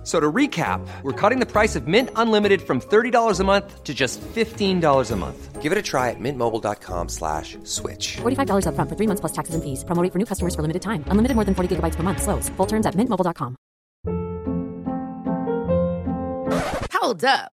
F- So to recap, we're cutting the price of Mint Unlimited from $30 a month to just $15 a month. Give it a try at mintmobile.com slash switch. $45 upfront for three months plus taxes and fees. Promo rate for new customers for limited time. Unlimited more than 40 gigabytes per month. Slows. Full terms at mintmobile.com. Hold up.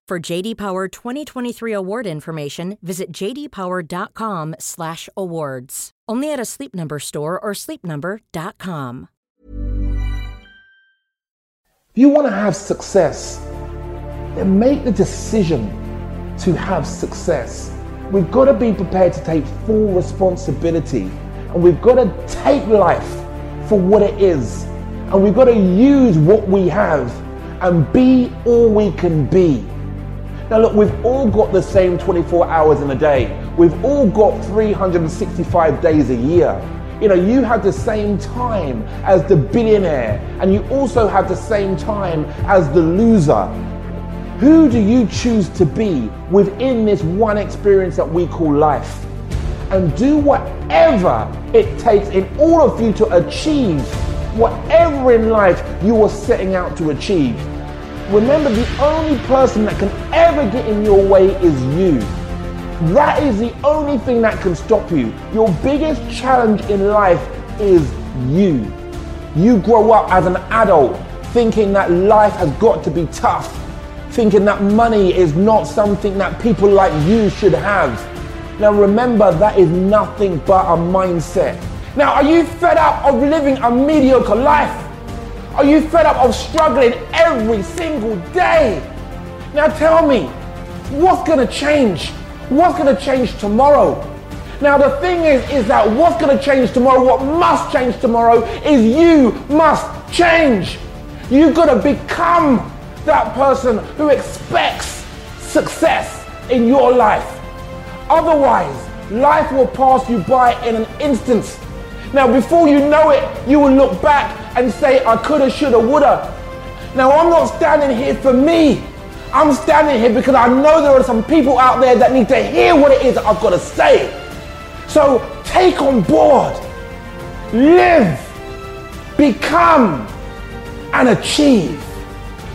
For JD Power 2023 award information, visit jdpower.com/awards. Only at a Sleep Number store or sleepnumber.com. If you want to have success, then make the decision to have success. We've got to be prepared to take full responsibility and we've got to take life for what it is. And we've got to use what we have and be all we can be. Now, look, we've all got the same 24 hours in a day. We've all got 365 days a year. You know, you have the same time as the billionaire, and you also have the same time as the loser. Who do you choose to be within this one experience that we call life? And do whatever it takes in order for you to achieve whatever in life you are setting out to achieve. Remember, the only person that can ever get in your way is you. That is the only thing that can stop you. Your biggest challenge in life is you. You grow up as an adult thinking that life has got to be tough, thinking that money is not something that people like you should have. Now remember, that is nothing but a mindset. Now, are you fed up of living a mediocre life? Are you fed up of struggling every single day? Now tell me, what's gonna change? What's gonna change tomorrow? Now the thing is, is that what's gonna change tomorrow, what must change tomorrow is you must change. You've gotta become that person who expects success in your life. Otherwise, life will pass you by in an instant. Now, before you know it, you will look back and say, I coulda, shoulda, woulda. Now, I'm not standing here for me. I'm standing here because I know there are some people out there that need to hear what it is that I've got to say. So take on board, live, become, and achieve.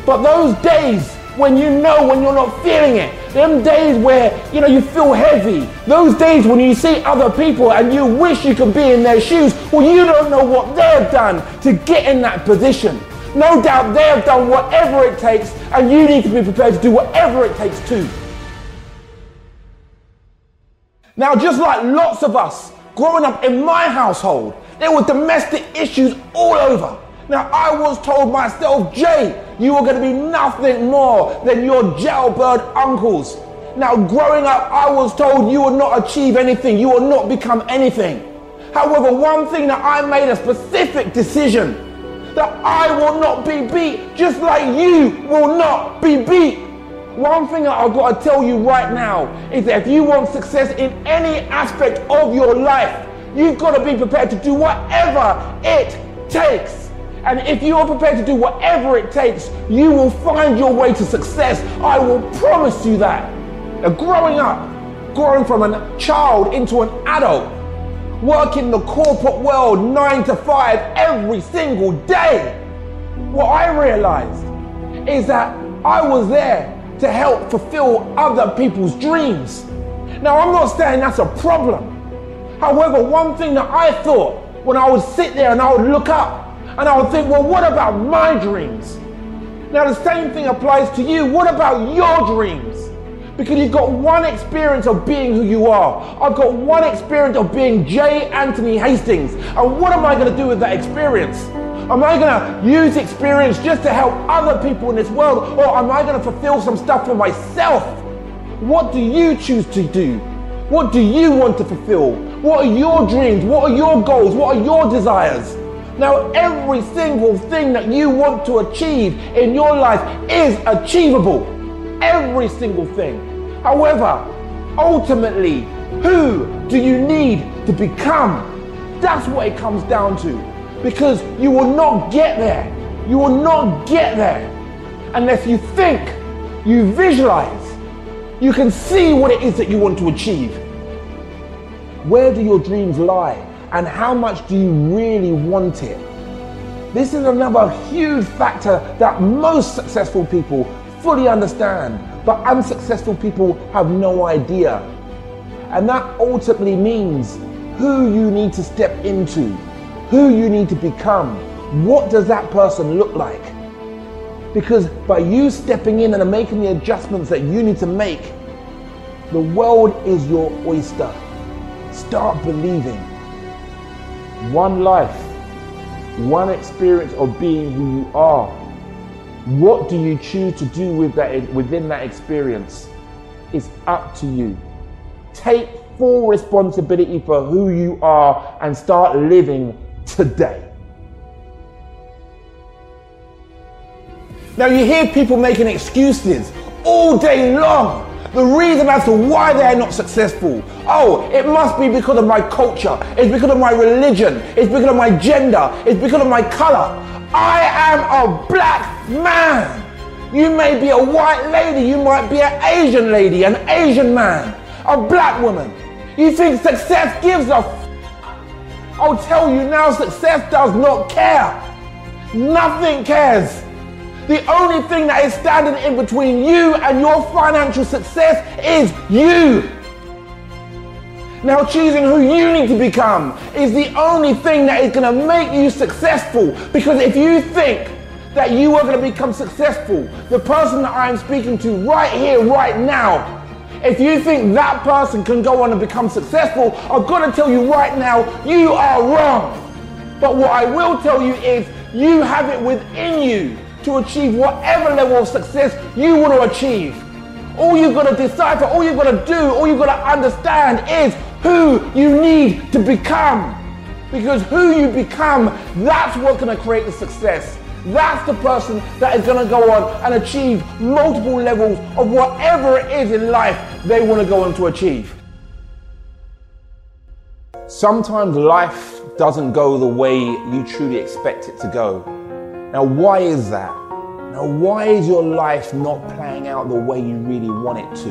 But those days when you know when you're not feeling it, them days where you know you feel heavy, those days when you see other people and you wish you could be in their shoes, well you don't know what they've done to get in that position. No doubt they have done whatever it takes, and you need to be prepared to do whatever it takes too. Now, just like lots of us growing up in my household, there were domestic issues all over. Now, I was told myself, Jay, you are going to be nothing more than your jailbird uncles. Now, growing up, I was told you will not achieve anything, you will not become anything. However, one thing that I made a specific decision that I will not be beat, just like you will not be beat. One thing that I've got to tell you right now is that if you want success in any aspect of your life, you've got to be prepared to do whatever it takes. And if you are prepared to do whatever it takes, you will find your way to success. I will promise you that. Now, growing up, growing from a child into an adult, working the corporate world nine to five every single day, what I realized is that I was there to help fulfill other people's dreams. Now, I'm not saying that's a problem. However, one thing that I thought when I would sit there and I would look up and I would think, well, what about my dreams? Now, the same thing applies to you. What about your dreams? Because you've got one experience of being who you are. I've got one experience of being J. Anthony Hastings. And what am I going to do with that experience? Am I going to use experience just to help other people in this world? Or am I going to fulfill some stuff for myself? What do you choose to do? What do you want to fulfill? What are your dreams? What are your goals? What are your desires? Now, every single thing that you want to achieve in your life is achievable every single thing. However, ultimately, who do you need to become? That's what it comes down to. Because you will not get there. You will not get there unless you think, you visualize, you can see what it is that you want to achieve. Where do your dreams lie? And how much do you really want it? This is another huge factor that most successful people fully understand, but unsuccessful people have no idea. And that ultimately means who you need to step into, who you need to become. What does that person look like? Because by you stepping in and making the adjustments that you need to make, the world is your oyster. Start believing. One life, one experience of being who you are what do you choose to do with that within that experience is up to you. Take full responsibility for who you are and start living today. Now you hear people making excuses all day long. The reason as to why they are not successful. Oh, it must be because of my culture. It's because of my religion. It's because of my gender. It's because of my color. I am a black man. You may be a white lady, you might be an Asian lady, an Asian man, a black woman. You think success gives a f- I'll tell you now, success does not care. Nothing cares. The only thing that is standing in between you and your financial success is you. Now, choosing who you need to become is the only thing that is going to make you successful. Because if you think that you are going to become successful, the person that I am speaking to right here, right now, if you think that person can go on and become successful, I've got to tell you right now, you are wrong. But what I will tell you is you have it within you to achieve whatever level of success you want to achieve. All you've got to decipher, all you've got to do, all you've got to understand is who you need to become. Because who you become, that's what's going to create the success. That's the person that is going to go on and achieve multiple levels of whatever it is in life they want to go on to achieve. Sometimes life doesn't go the way you truly expect it to go. Now, why is that? Now, why is your life not playing out the way you really want it to?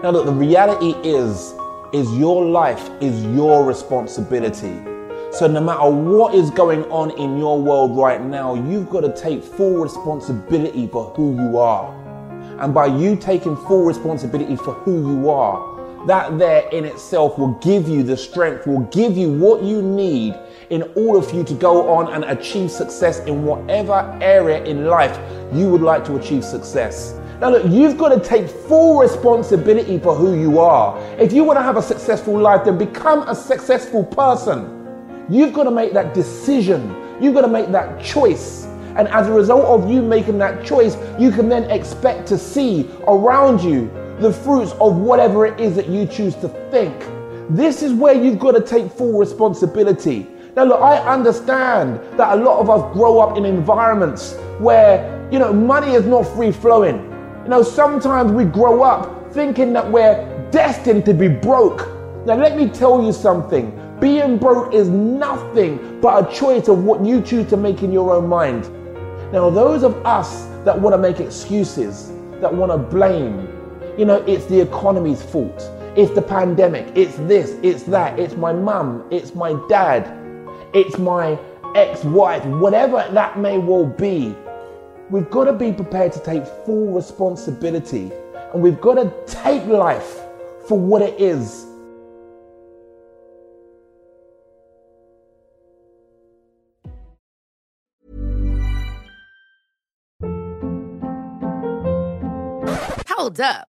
Now, look, the reality is is your life is your responsibility. So no matter what is going on in your world right now, you've got to take full responsibility for who you are. And by you taking full responsibility for who you are, that there in itself will give you the strength, will give you what you need in order for you to go on and achieve success in whatever area in life you would like to achieve success. Now, look, you've got to take full responsibility for who you are. If you want to have a successful life, then become a successful person. You've got to make that decision. You've got to make that choice. And as a result of you making that choice, you can then expect to see around you the fruits of whatever it is that you choose to think. This is where you've got to take full responsibility. Now, look, I understand that a lot of us grow up in environments where, you know, money is not free flowing. You know, sometimes we grow up thinking that we're destined to be broke. Now, let me tell you something. Being broke is nothing but a choice of what you choose to make in your own mind. Now, those of us that want to make excuses, that want to blame, you know, it's the economy's fault. It's the pandemic. It's this, it's that. It's my mum. It's my dad. It's my ex wife. Whatever that may well be. we've got to be prepared to take full responsibility and we've got to take life for what it is. Hold up.